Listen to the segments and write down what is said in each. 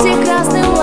прекрасный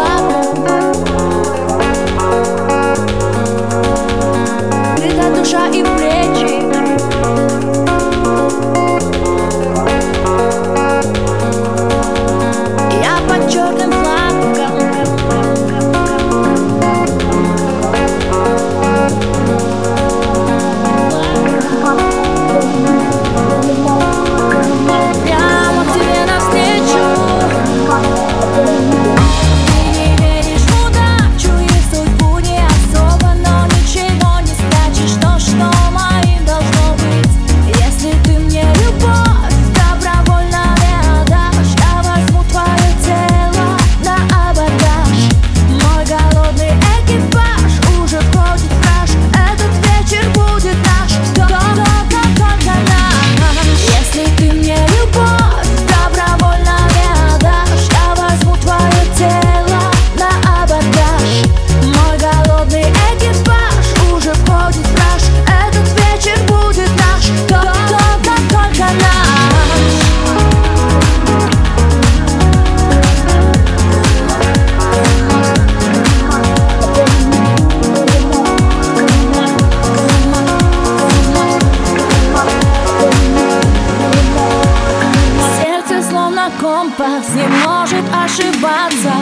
не может ошибаться